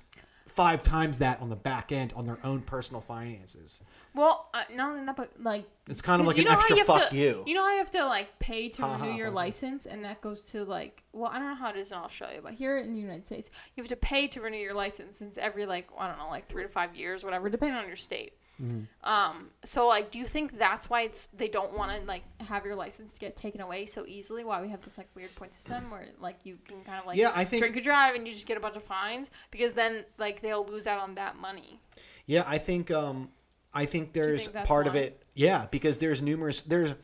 five times that on the back end on their own personal finances. well uh, not only that but like It's kind of like you an extra have fuck to, you. You know you have to like pay to Ha, renew your you. license, and that goes to like well, I don't know how it is in Australia, but here in the United States, you have to pay to renew your license since every like I don't know like three to five years, whatever, depending on your state. Mm-hmm. Um, so like, do you think that's why it's they don't want to like have your license get taken away so easily? Why we have this like weird point system where like you can kind of like Yeah, I think- drink and drive and you just get a bunch of fines because then like they'll lose out on that money. Yeah, I think um, I think there's think part of it. Yeah, because there's numerous there's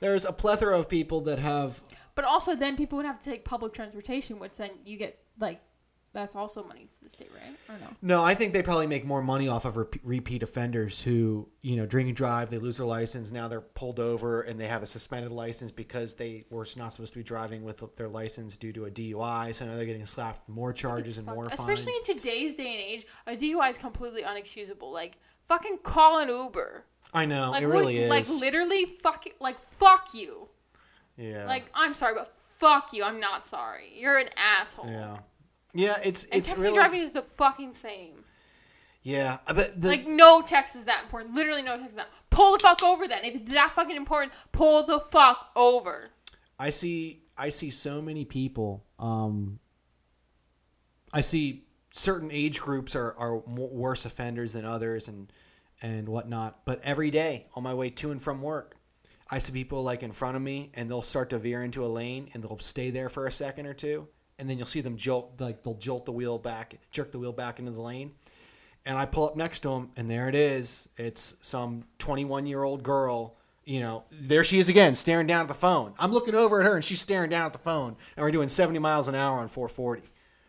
there's a plethora of people that have But also, then people would have to take public transportation, which then you get like that's also money to the state, right? Or no? No, I think they probably make more money off of repeat offenders who, you know, drink and drive, they lose their license, now they're pulled over and they have a suspended license because they were not supposed to be driving with their license due to a DUI. So now they're getting slapped with more charges and Fuck- more Especially fines. in today's day and age, a DUI is completely unexcusable. Like, fucking call an Uber. I know Like, it really is. Like, literally, fuck, like, fuck you. yeah. Like, I'm sorry, but fuck you. I'm not sorry. You're an asshole. yeah. Yeah, it's And it's taxi really driving is the fucking same. yeah, but the, like, no text is that important. Literally, no text is that. Pull the fuck over then. If it's that fucking important, pull the fuck over. I see I see so many people. Um, I see certain age groups are are worse offenders than others and and whatnot. But every day on my way to and from work, I see people like in front of me, and they'll start to veer into a lane, and they'll stay there for a second or two, and then you'll see them jolt like they'll jolt the wheel back, jerk the wheel back into the lane. And I pull up next to him, and there it is. It's some 21 year old girl. You know, there she is again, staring down at the phone. I'm looking over at her, and she's staring down at the phone, and we're doing 70 miles an hour on 440.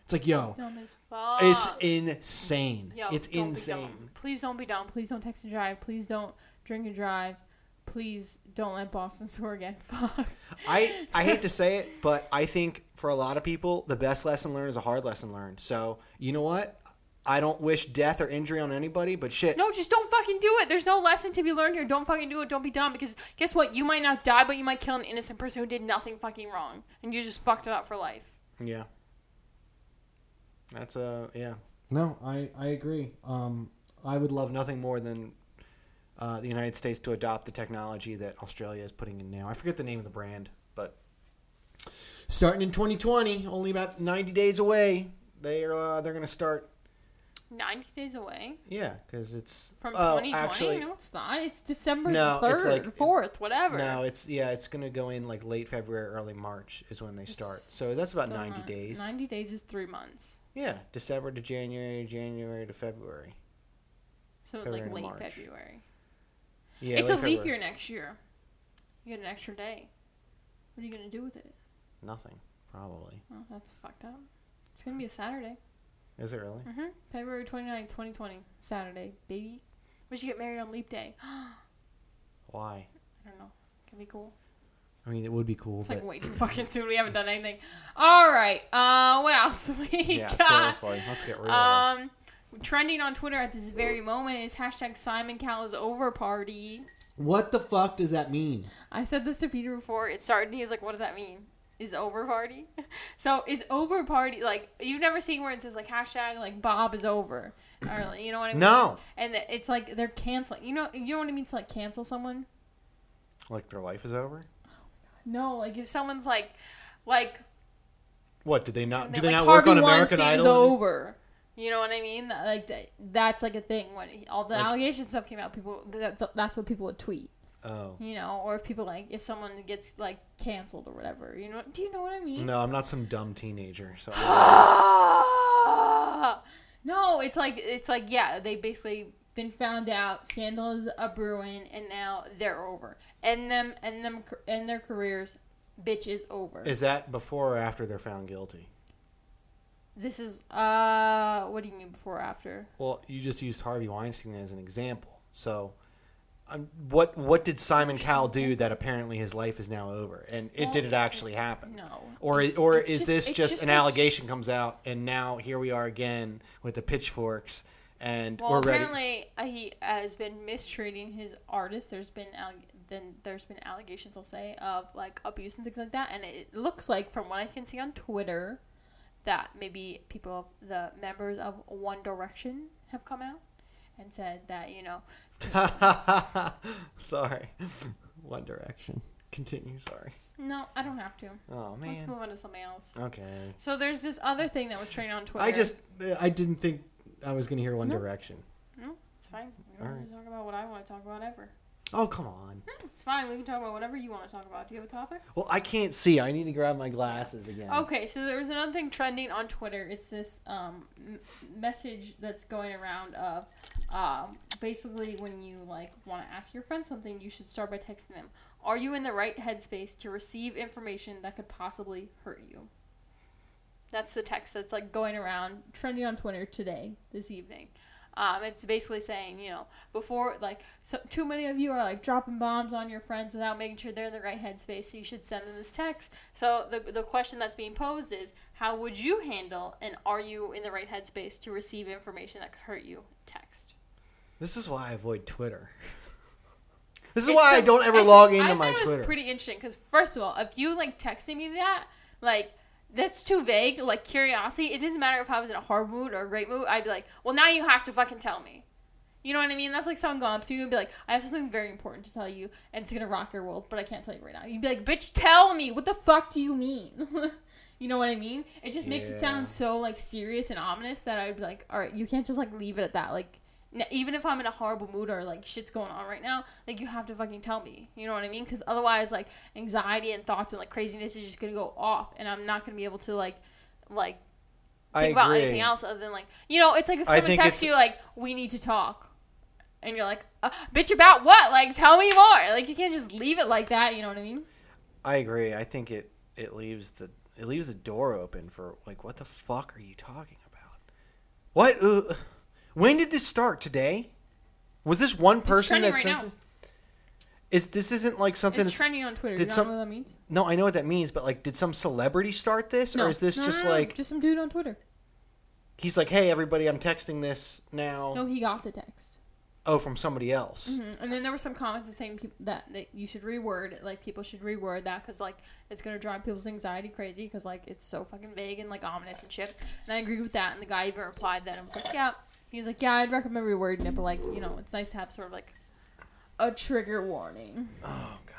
It's like, yo, Dumb as fuck. it's insane. Yo, it's don't be dumb. insane. Please don't be dumb. Please don't text and drive. Please don't drink and drive. Please don't let Boston score again. Fuck. I, I hate to say it, but I think for a lot of people, the best lesson learned is a hard lesson learned. So, you know what? I don't wish death or injury on anybody, but shit. No, just don't fucking do it. There's no lesson to be learned here. Don't fucking do it. Don't be dumb. Because guess what? You might not die, but you might kill an innocent person who did nothing fucking wrong, and you just fucked it up for life. Yeah. That's a, yeah. No, I, I agree. Um, I would love Love nothing more than uh, the United States to adopt the technology that Australia is putting in now. I forget the name of the brand, but starting in 2020, only about 90 days away, they are uh, they're going to start. 90 days away Yeah, because it's from oh, 2020. Actually, no, it's not. It's December No, 3rd, it's like- 4th, whatever. no, it's yeah, it's going to go in like late February, early March is when they start. So that's about So 90 not- days. 90 days is three months. Yeah, December to January, January to February. So February like late. February. Yeah, it's a leap year next year. You get an extra day. What are you going to do with it? Nothing, probably. Oh, that's fucked up. It's going to be a Saturday. Is it really? Mm-hmm. February 29th, 2020. Saturday, baby. We should get married on leap day. Why? I don't know. Can be cool. I mean, it would be cool, It's but like way too fucking soon. We haven't done anything. All right. Uh, what else we yeah, got? seriously, let's get real. Um, trending on Twitter at this very moment is hashtag Simon Cowell's over party. What the fuck does that mean? I said this to Peter before it started, and he was like, "What does that mean? Is over party?" so is over party like you've never seen where it says like hashtag like Bob is over, or like, you know what I mean? No. And it's like they're canceling. You know, you know what it means to like cancel someone? Like their life is over. No, like if someone's like, like What did they not? Do like they not Harvey work on American Weinstein's Idol? over. You know what I mean? Like that, that's like a thing when all the Like- allegations stuff came out. People that's that's what people would tweet. Oh You know, or if people like if someone gets like canceled or whatever. You know? Do you know what I mean? no, I'm not some dumb teenager. So no, it's like it's like yeah, they basically been found out. Scandal is a brewing, and now they're over. And them and them and their careers, bitch is over. is that before or after they're found guilty? This is uh, what do you mean before or after? Well, you just used Harvey Weinstein as an example. So, um, what what did Simon Cowell do that apparently his life is now over? And it did it actually happen? No. Or It's- or it's is just- this it's just, an allegation comes out and now here we are again with the pitchforks and Well, we're ready? apparently uh, he has been mistreating his artists. There's been then there's been allegations, I'll say, of like abuse and things like that. And it looks like, from what I can see on Twitter, that maybe people of the members of One Direction have come out and said that you know sorry. One Direction. Continue. Sorry. no, I don't have to. Oh man. Let's move on to something else. Okay. So there's this other thing that was trending on Twitter. I just uh, I didn't think I was gonna hear One No. Direction. no, it's fine. We don't right. to talk about what I want to talk about ever. Oh come on. It's fine. We can talk about whatever you want to talk about. Do you have a topic? Well, I can't see. I need to grab my glasses again. Okay, so there was another thing trending on Twitter. It's this um, m- message that's going around of um, basically when you like want to ask your friend something, you should start by texting them. Are you in the right headspace to receive information that could possibly hurt you? That's the text that's like going around, trending on Twitter today, this evening. Um, it's basically saying, you know, before like so too many of you are like dropping bombs on your friends without making sure they're in the right headspace. So you should send them this text. So the the question that's being posed is, how would you handle and are you in the right headspace to receive information that could hurt you? Text. This is why I avoid Twitter. This is It's why I don't ever log into I my thought it was Twitter. pretty interesting because first of all, if you like texting me that, like that's too vague. Like curiosity, it doesn't matter if I was in a hard mood or a great mood. I'd be like, well, now you have to fucking tell me. You know what I mean? That's like someone going up to you and be like, I have something very important to tell you, and it's gonna rock your world, but I can't tell you right now. You'd be like, bitch, tell me. What the fuck do you mean? you know what I mean? It just makes it sound so like serious and ominous that I'd be like, all right, you can't just like leave it at that. Like, even if I'm in a horrible mood or like shit's going on right now, like you have to fucking tell me. You know what I mean? Because otherwise, like anxiety and thoughts and like craziness is just gonna go off, and I'm not gonna be able to like, like think about anything else other than like you know it's like if someone texts you like we need to talk and you're like uh, bitch about what like tell me more like you can't just leave it like that you know what i mean I agree. I think it it leaves the it leaves the door open for like what the fuck are you talking about? What? When did this start? Today? Was this one person trending that right sent now. Is this isn't like something? it's that's- trending on twitter did you some- know what that means no, I know what that means, but like, did some celebrity start this, or is this No, just no, no, like just some dude on twitter he's like, hey, everybody, I'm texting this now. no he got the text Oh, from somebody else. Mhm. and then there were some comments saying peop that, that you should reword it like people should reword that because like it's gonna drive people's anxiety crazy because like it's so fucking vague and like ominous and shit and i agree with that and the guy even replied that and was like yeah he was like yeah i'd recommend rewording it but like you know it's nice to have sort of like a trigger warning Oh God.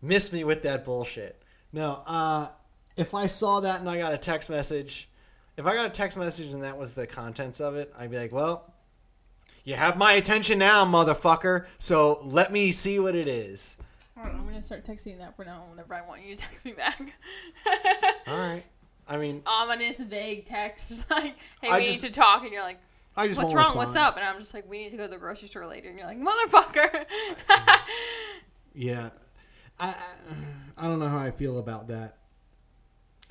Miss me with that bullshit. No, uh, if I saw that and I got a text message, if I got a text message and that was the contents of it, I'd be like, well, you have my attention now, motherfucker. So let me see what it is. Right, I'm gonna start texting that for now whenever I want you to text me back. I mean, Ominous, vague text like, "Hey, I we just- need to talk," and you're like, "What's wrong? What's up?" And I'm just like, "We need to go to the grocery store later," and you're like, "Motherfucker." Yeah, I, I I don't know how I feel about that.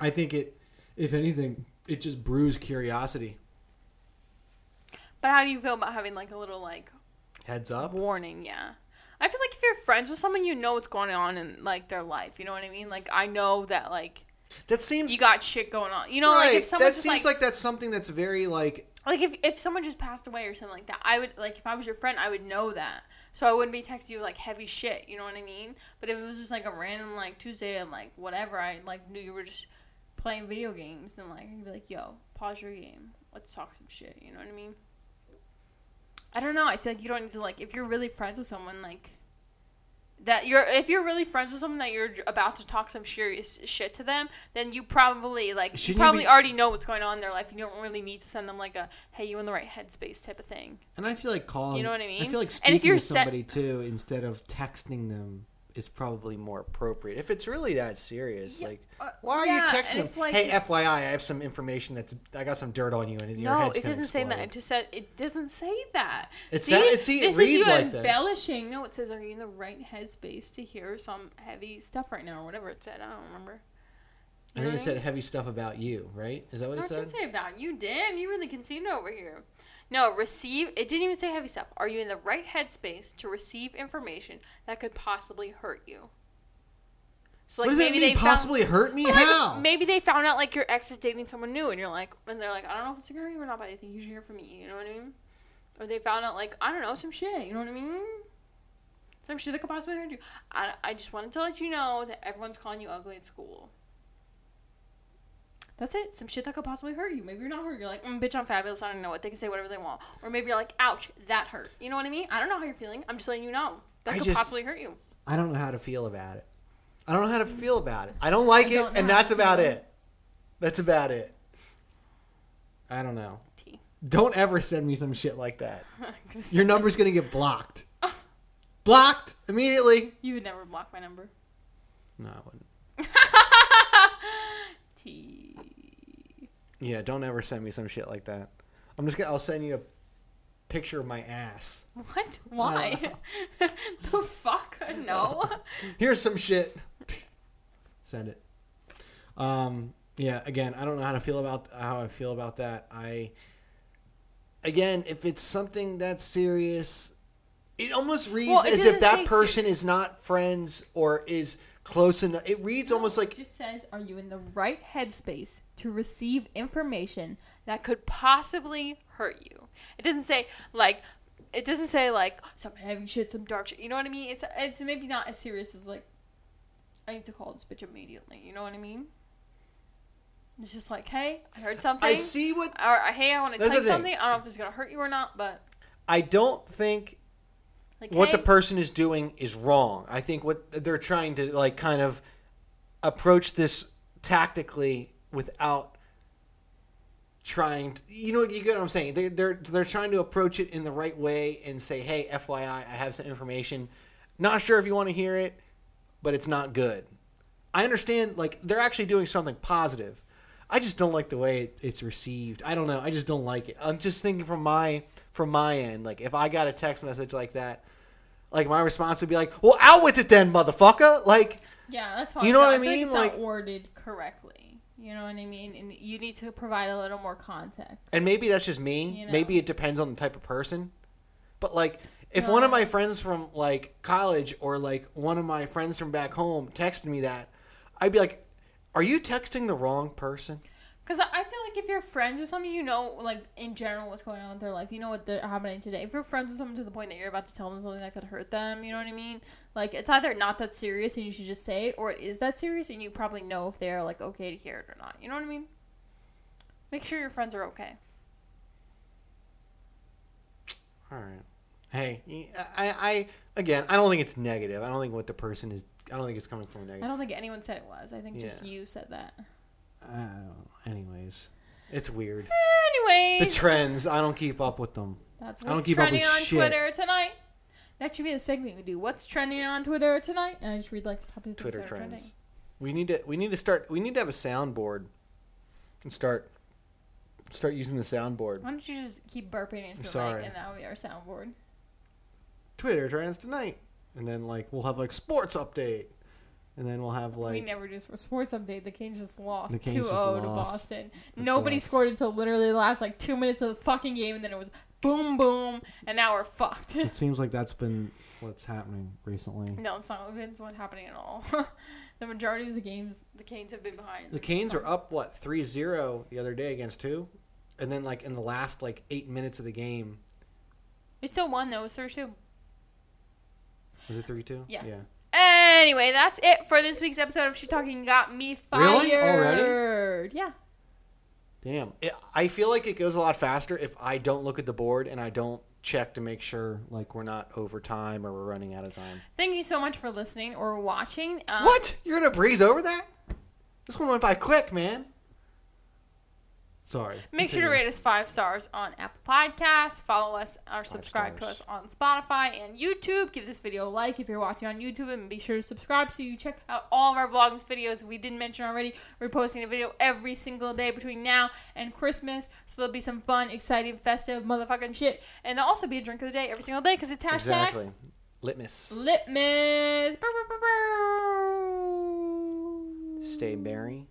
I think it, if anything, It just brews curiosity. but how do you feel about having like a little like Heads up. warning? Yeah. I feel like if you're friends with someone, you know what's going on in like their life. You know what I mean? Like I know that like That seems. you got shit going on. You know, right. like if someone that just seems like, like that's something that's very like like if if someone just passed away or something like that, I would like if I was your friend, I would know that. So I wouldn't be texting you like heavy shit. You know what I mean? But if it was just like a random like Tuesday and like whatever, I like knew you were just playing video games and like I'd be like, yo, pause your game. Let's talk some shit. You know what I mean? I don't know. I feel like you don't need to like if you're really friends with someone like that you're if you're really friends with someone that you're about to talk some serious shit to them, then you probably like you Shouldn't you probably be- already know what's going on in their life. You don't really need to send them like a hey, you in the right headspace type of thing. and I feel like calling. You know what I mean? I feel like And speaking if you're to set- somebody too instead of texting them. Is probably more appropriate if it's really that serious. Yeah, like, uh, why are yeah, you texting them? like- hey, FYI, I have some information that's I got some dirt on you, and your no, head's it doesn't say that. It just said it doesn't say that. It see, sa- it- see, it this reads is you like that. embellishing. No, it says, "Are you in the right headspace to hear some heavy stuff right now?" or whatever it said. I don't remember. I think it said heavy stuff about you, right? Is that what No, it it didn't said? say about you. Damn, you really conceited over here. No, receive. It didn't even say heavy stuff. Are you in the right headspace to receive information that could possibly hurt you? So what does that maybe mean? they found- Possibly hurt me? Well, like, How? Maybe they found out like your ex is dating someone new, and you're like, and they're like, I don't know if it's gonna be or not, but I think you should hear from me. You know what I mean? Or they found out like I don't know some shit. You know what I mean? Some shit that could possibly hurt you. I, I just wanted to let you know that everyone's calling you ugly at school. That's it. Some shit that could possibly hurt you. Maybe you're not hurt. You're like, mm, bitch, I'm fabulous. I don't know what they can say whatever they want. Or maybe you're like, ouch, that hurt. You know what I mean? I don't know how you're feeling. I'm just letting you know that I could just- possibly hurt you. I don't know how to feel about it. I don't know how to feel about it. I don't like I it, don't know and that's about it. That's about it. I don't know. T. Don't ever send me some shit like that. I'm gonna say- Your number's gonna get blocked. blocked immediately. You would never block my number. No, I wouldn't. T. Yeah, don't ever send me some shit like that. I'm just gonna. I'll send you a picture of my ass. What? Why? the fuck? No. Here's some shit. Send it. Um, yeah, again, I don't know how to feel about how I feel about that. I again, if it's something that's serious, it almost reads Well, it as if that person is not friends or is close enough. It reads almost like It just says, "Are you in the right headspace to receive information that could possibly hurt you?" It doesn't say like, it doesn't say like some heavy shit, some dark shit. You know what I mean? It's it's maybe not as serious as like, I need to call this bitch immediately. You know what I mean? It's just like, hey, I heard something. I see what Or hey, I want to tell you something. I don't know if it's gonna hurt you or not, but I don't think like, what hey, the person is doing is wrong. I think what they're trying to like kind of approach this tactically without trying to, you know you get what I'm saying? They they're they're trying to approach it in the right way and say hey FYI I have some information. Not sure if you want to hear it but it's not good. I understand like they're actually doing something positive. I just don't like the way it, it's received. I don't know. I just don't like it. I'm just thinking from my from my end like if I got a text message like that like my response would be like well out with it then motherfucker like Yeah, that's fine. You know what I feel mean? it's Like- not worded correctly. You know what I mean? And you need to provide a little more context. And maybe that's just me. You know? Maybe it depends on the type of person. But like, if one of my friends from like college or like one of my friends from back home texted me that, I'd be like, "Are you texting the wrong person?" Because I I feel like if you're friends with someone, you know, like in general, what's going on with their life. You know what they're happening today. If you're friends with someone to the point that you're about to tell them something that could hurt them, you know what I mean? Like it's either not that serious and you should just say it, or it is that serious and you probably know if they're like okay to hear it or not. You know what I mean? Make sure your friends are okay. All right. Hey, I, I again, I don't think it's negative. I don't think what the person is. I don't think it's coming from a I negative. don't think anyone said it was. I think just you said that. Uh, anyways, it's weird. Anyways The trends, I don't keep up with them. That's I don't what's trending on shit. Twitter tonight. That should be a segment we do. What's trending on Twitter tonight? And I just read like the top of the Twitter trends. trending. We need to. We need to start. We need to have a soundboard. And start. Start using the soundboard. Why don't you just keep burping into the mic and that'll be our soundboard? Twitter trends tonight, and then like we'll have like sports update, and then we'll have like we never do for sports update. The Canes just lost The 2 Canes 0 just to. Boston. Nobody sucks. scored until literally the last like two minutes of the fucking game, and then it was boom, boom, and now we're fucked. it seems like that's been what's happening recently. no, it's not it's what's happening at all. the majority of the games, the Canes have been behind. The Canes are up what 3-0 the other day against two, and then like in the last like eight minutes of the game, It still won though. It was 3 2. was it three two? Yeah. Yeah. Anyway, that's it for this week's episode of Shit Talking Got Me Fired. Really? Already? Yeah. Damn. It, I feel like it goes a lot faster if I don't look at the board and I don't check to make sure like we're not over time or we're running out of time. Thank you so much for listening or watching. Um, What? You're gonna breeze over that? This one went by quick, man. Sorry. Make sure to rate us five stars on Apple Podcasts. Follow us or subscribe to us on Spotify and YouTube. Give this video a like if you're watching on YouTube, and be sure to subscribe so you check out all of our vlogs videos. We didn't mention already, we're posting a video every single day between now and Christmas. So there'll be some fun, exciting, festive, motherfucking shit, and there'll also be a drink of the day every single day because it's hashtag Exactly. Litmas. Litmas. Bow, bow, bow. Stay merry.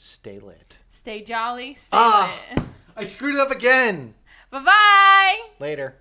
Stay lit. Stay jolly. Stay Ah. lit. I screwed it up again. Bye bye. Later.